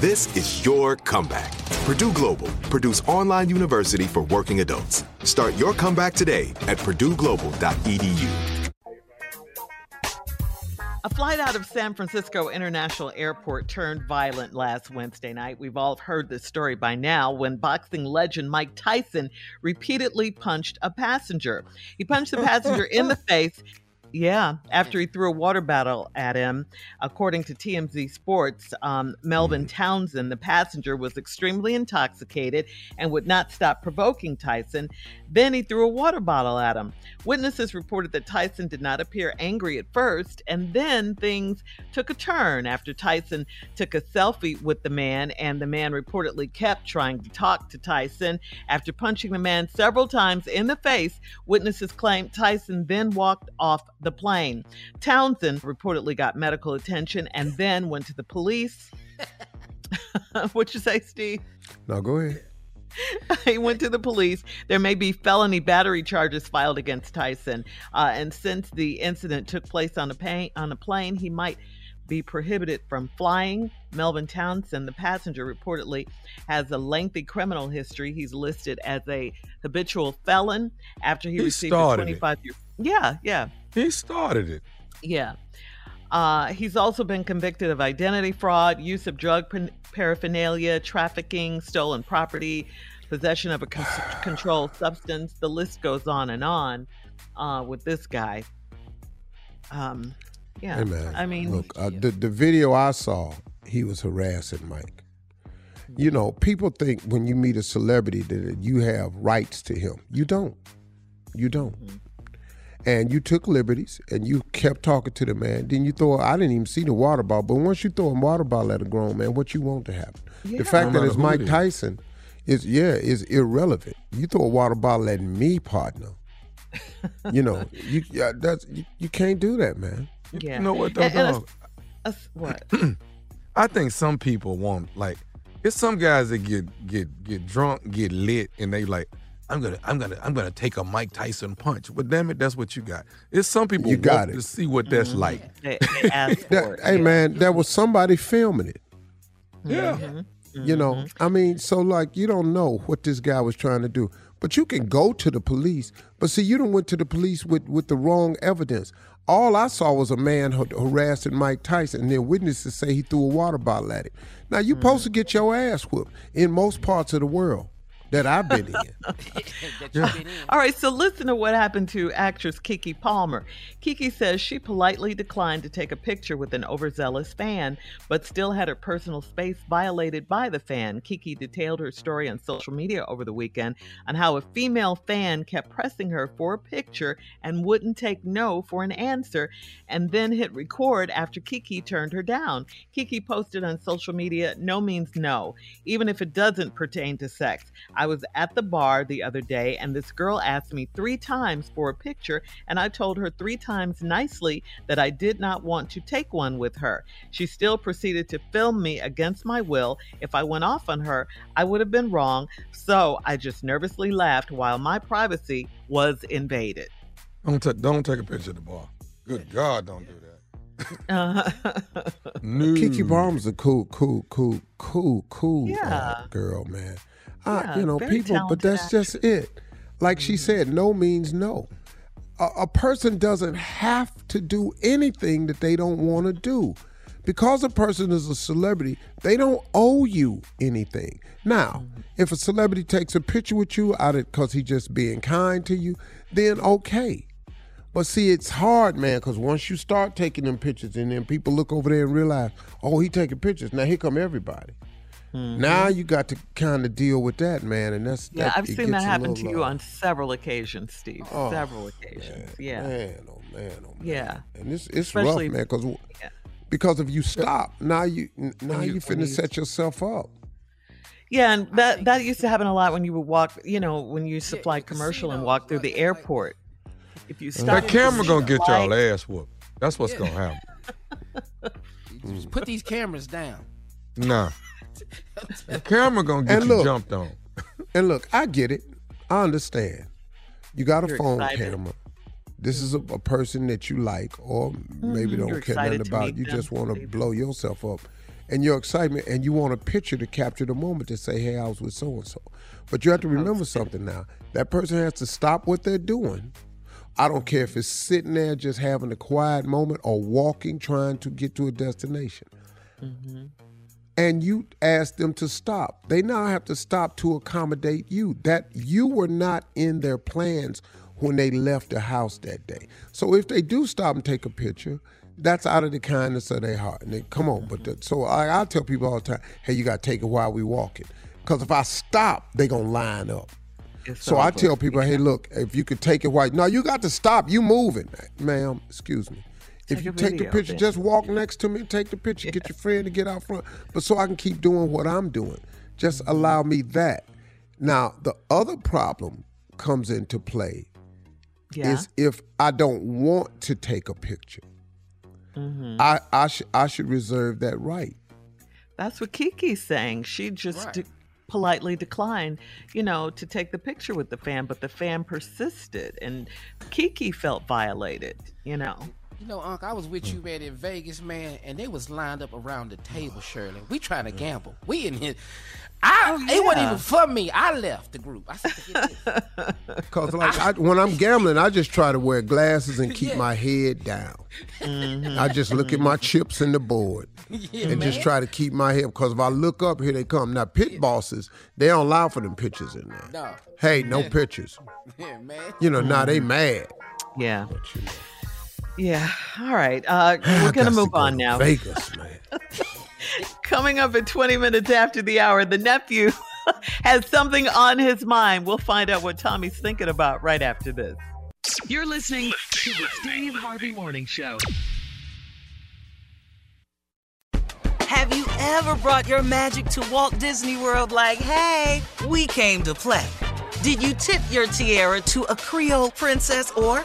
This is your comeback. Purdue Global, Purdue's online university for working adults. Start your comeback today at purdueglobal.edu. A flight out of San Francisco International Airport turned violent last Wednesday night. We've all heard this story by now when boxing legend Mike Tyson repeatedly punched a passenger. He punched the passenger in the face yeah, after he threw a water bottle at him. According to TMZ Sports, um, Melvin Townsend, the passenger, was extremely intoxicated and would not stop provoking Tyson. Then he threw a water bottle at him. Witnesses reported that Tyson did not appear angry at first, and then things took a turn after Tyson took a selfie with the man, and the man reportedly kept trying to talk to Tyson. After punching the man several times in the face, witnesses claim Tyson then walked off the plane. Townsend reportedly got medical attention and then went to the police. What'd you say, Steve? No, go ahead. he went to the police. There may be felony battery charges filed against Tyson. Uh, and since the incident took place on a, pay- on a plane, he might be prohibited from flying. Melvin Townsend, the passenger, reportedly has a lengthy criminal history. He's listed as a habitual felon after he, He received a 25 year. Yeah, yeah. He started it. Yeah. Uh, he's also been convicted of identity fraud, use of drug par- paraphernalia, trafficking, stolen property, possession of a con- controlled substance. The list goes on and on uh, with this guy. Um, yeah. Hey man, I mean, look, uh, the the video I saw, he was harassing Mike. You know, people think when you meet a celebrity that you have rights to him. You don't. You don't. And you took liberties and you kept talking to the man. Then you throw. I didn't even see the water bottle, but once you throw a water bottle at a grown man, what you want to happen? Yeah. The fact No that it's Mike. Tyson is yeah is irrelevant. You throw a water bottle at me, partner. you know, you yeah, that's you, you can't do that, man. yeah. You know what though, And- and a- a- what? I think some people want like it's some guys that get get get drunk, get lit, and they like, I'm gonna I'm gonna I'm gonna take a Mike Tyson punch. But damn it, that's what you got. It's some people You got want it. to see what that's mm-hmm. like. They, they asked for That- it. hey man, there was somebody filming it. Mm-hmm. Yeah. Mm-hmm. You know, mm-hmm. I mean, so like you don't know what this guy was trying to do. But you can go to the police. But see, you don't went to the police with, with the wrong evidence. All I saw was a man har- harassing Mike Tyson, and then witnesses say he threw a water bottle at him. Now you're supposed to get your ass whooped in most parts of the world that I've been in. All right, so listen to what happened to actress Keke Palmer. Keke says she politely declined to take a picture with an overzealous fan, but still had her personal space violated by the fan. Keke detailed her story on social media over the weekend on how a female fan kept pressing her for a picture and wouldn't take no for an answer, and then hit record after Keke turned her down. Keke posted on social media, No means no, even if it doesn't pertain to sex. I was at the bar the other day and this girl asked me three times for a picture, and I told her three times nicely that I did not want to take one with her. She still proceeded to film me against my will. If I went off on her, I would have been wrong, so I just nervously laughed while my privacy was invaded. Don't ta- don't take a picture of the bar. Good God, don't do that. Uh, No. Keke Palmer's a cool, cool, cool, cool, cool uh, Yeah. girl, man. Uh, Yeah, you know, people, but that's just it. Like she said, no means no. A, a person doesn't have to do anything that they don't want to do. Because a person is a celebrity, they don't owe you anything. Now, if a celebrity takes a picture with you out of because he's just being kind to you, then okay. But see, it's hard, man, because once you start taking them pictures and then people look over there and realize, oh, he taking pictures. Now here come everybody. Now you got to kind of deal with that, man, and that's yeah, that, I've seen that happen to little, you uh, on several occasions, Steve. Oh, several occasions. yeah. Man, oh man, oh man. Yeah. And it's it's Especially- rough, man, because Yeah. because if you stop, now you now you- you, finna you- set yourself up. Yeah, and that that used to happen a lot when you would walk, you know, when you supplied commercial and walk through the airport. If you stop, That camera gonna get y'all light- ass whooped. That's what's gonna happen. Just put these cameras down. Nah. The camera gonna get And you look- jumped on. And look, I get it. I understand. You got a You're phone excited. camera. This is a, a person that you like, or maybe Mhm. don't You're care nothing about. You them, just want to blow yourself up, and your excitement, and you want a picture to capture the moment to say, "Hey, I was with so and so." But you have to remember something now. That person has to stop what they're doing. I don't care if it's sitting there just having a quiet moment or walking trying to get to a destination. And you ask them to stop. They now have to stop to accommodate you. That you were not in their plans when they left the house that day. So if they do stop and take a picture, that's out of the kindness of their heart. And they, come on, but the, so I, I tell people all the time, hey, you got to take it while we walking. Because if I stop, they gonna line up. It's So I tell people, hey, look, if you could take it while no, you got to stop. You moving, ma'am. Excuse me. If you take the picture, just walk next to me, take the picture, get your friend to get out front. But so I can keep doing what I'm doing. Just allow me that. Now the other problem comes into play Yeah. is if I don't want to take a picture. Mm-hmm. I I should I should reserve that right. That's what Keke's saying. She just Right. de- politely declined, you know, to take the picture with the fan, but the fan persisted, and Keke felt violated. You know. You know, Unc, I was with you, man, in Vegas, man, and they was lined up around the table, Shirley. We trying to gamble. We in here. I, It wasn't even for me. I left the group. I said. Cause like I, when I'm gambling, I just try to wear glasses and keep Yeah. my head down. Mm-hmm. I just look at my chips in the board Yeah, and just try to keep my head. Cause if I look up, here they come. Now pit bosses, they don't allow for them pictures in there. No. Hey, no pictures. Yeah, man. You know, now Mm-hmm. they mad. Yeah. But you know, Yeah. All right. Uh, we're gonna move go on now. Vegas, man. Coming up at 20 minutes after the hour, the nephew has something on his mind. We'll find out what Tommy's thinking about right after this. You're listening to the Steve Harvey Morning Show. Have you ever brought your magic to Walt Disney World like, hey, we came to play? Did you tip your tiara to a Creole princess or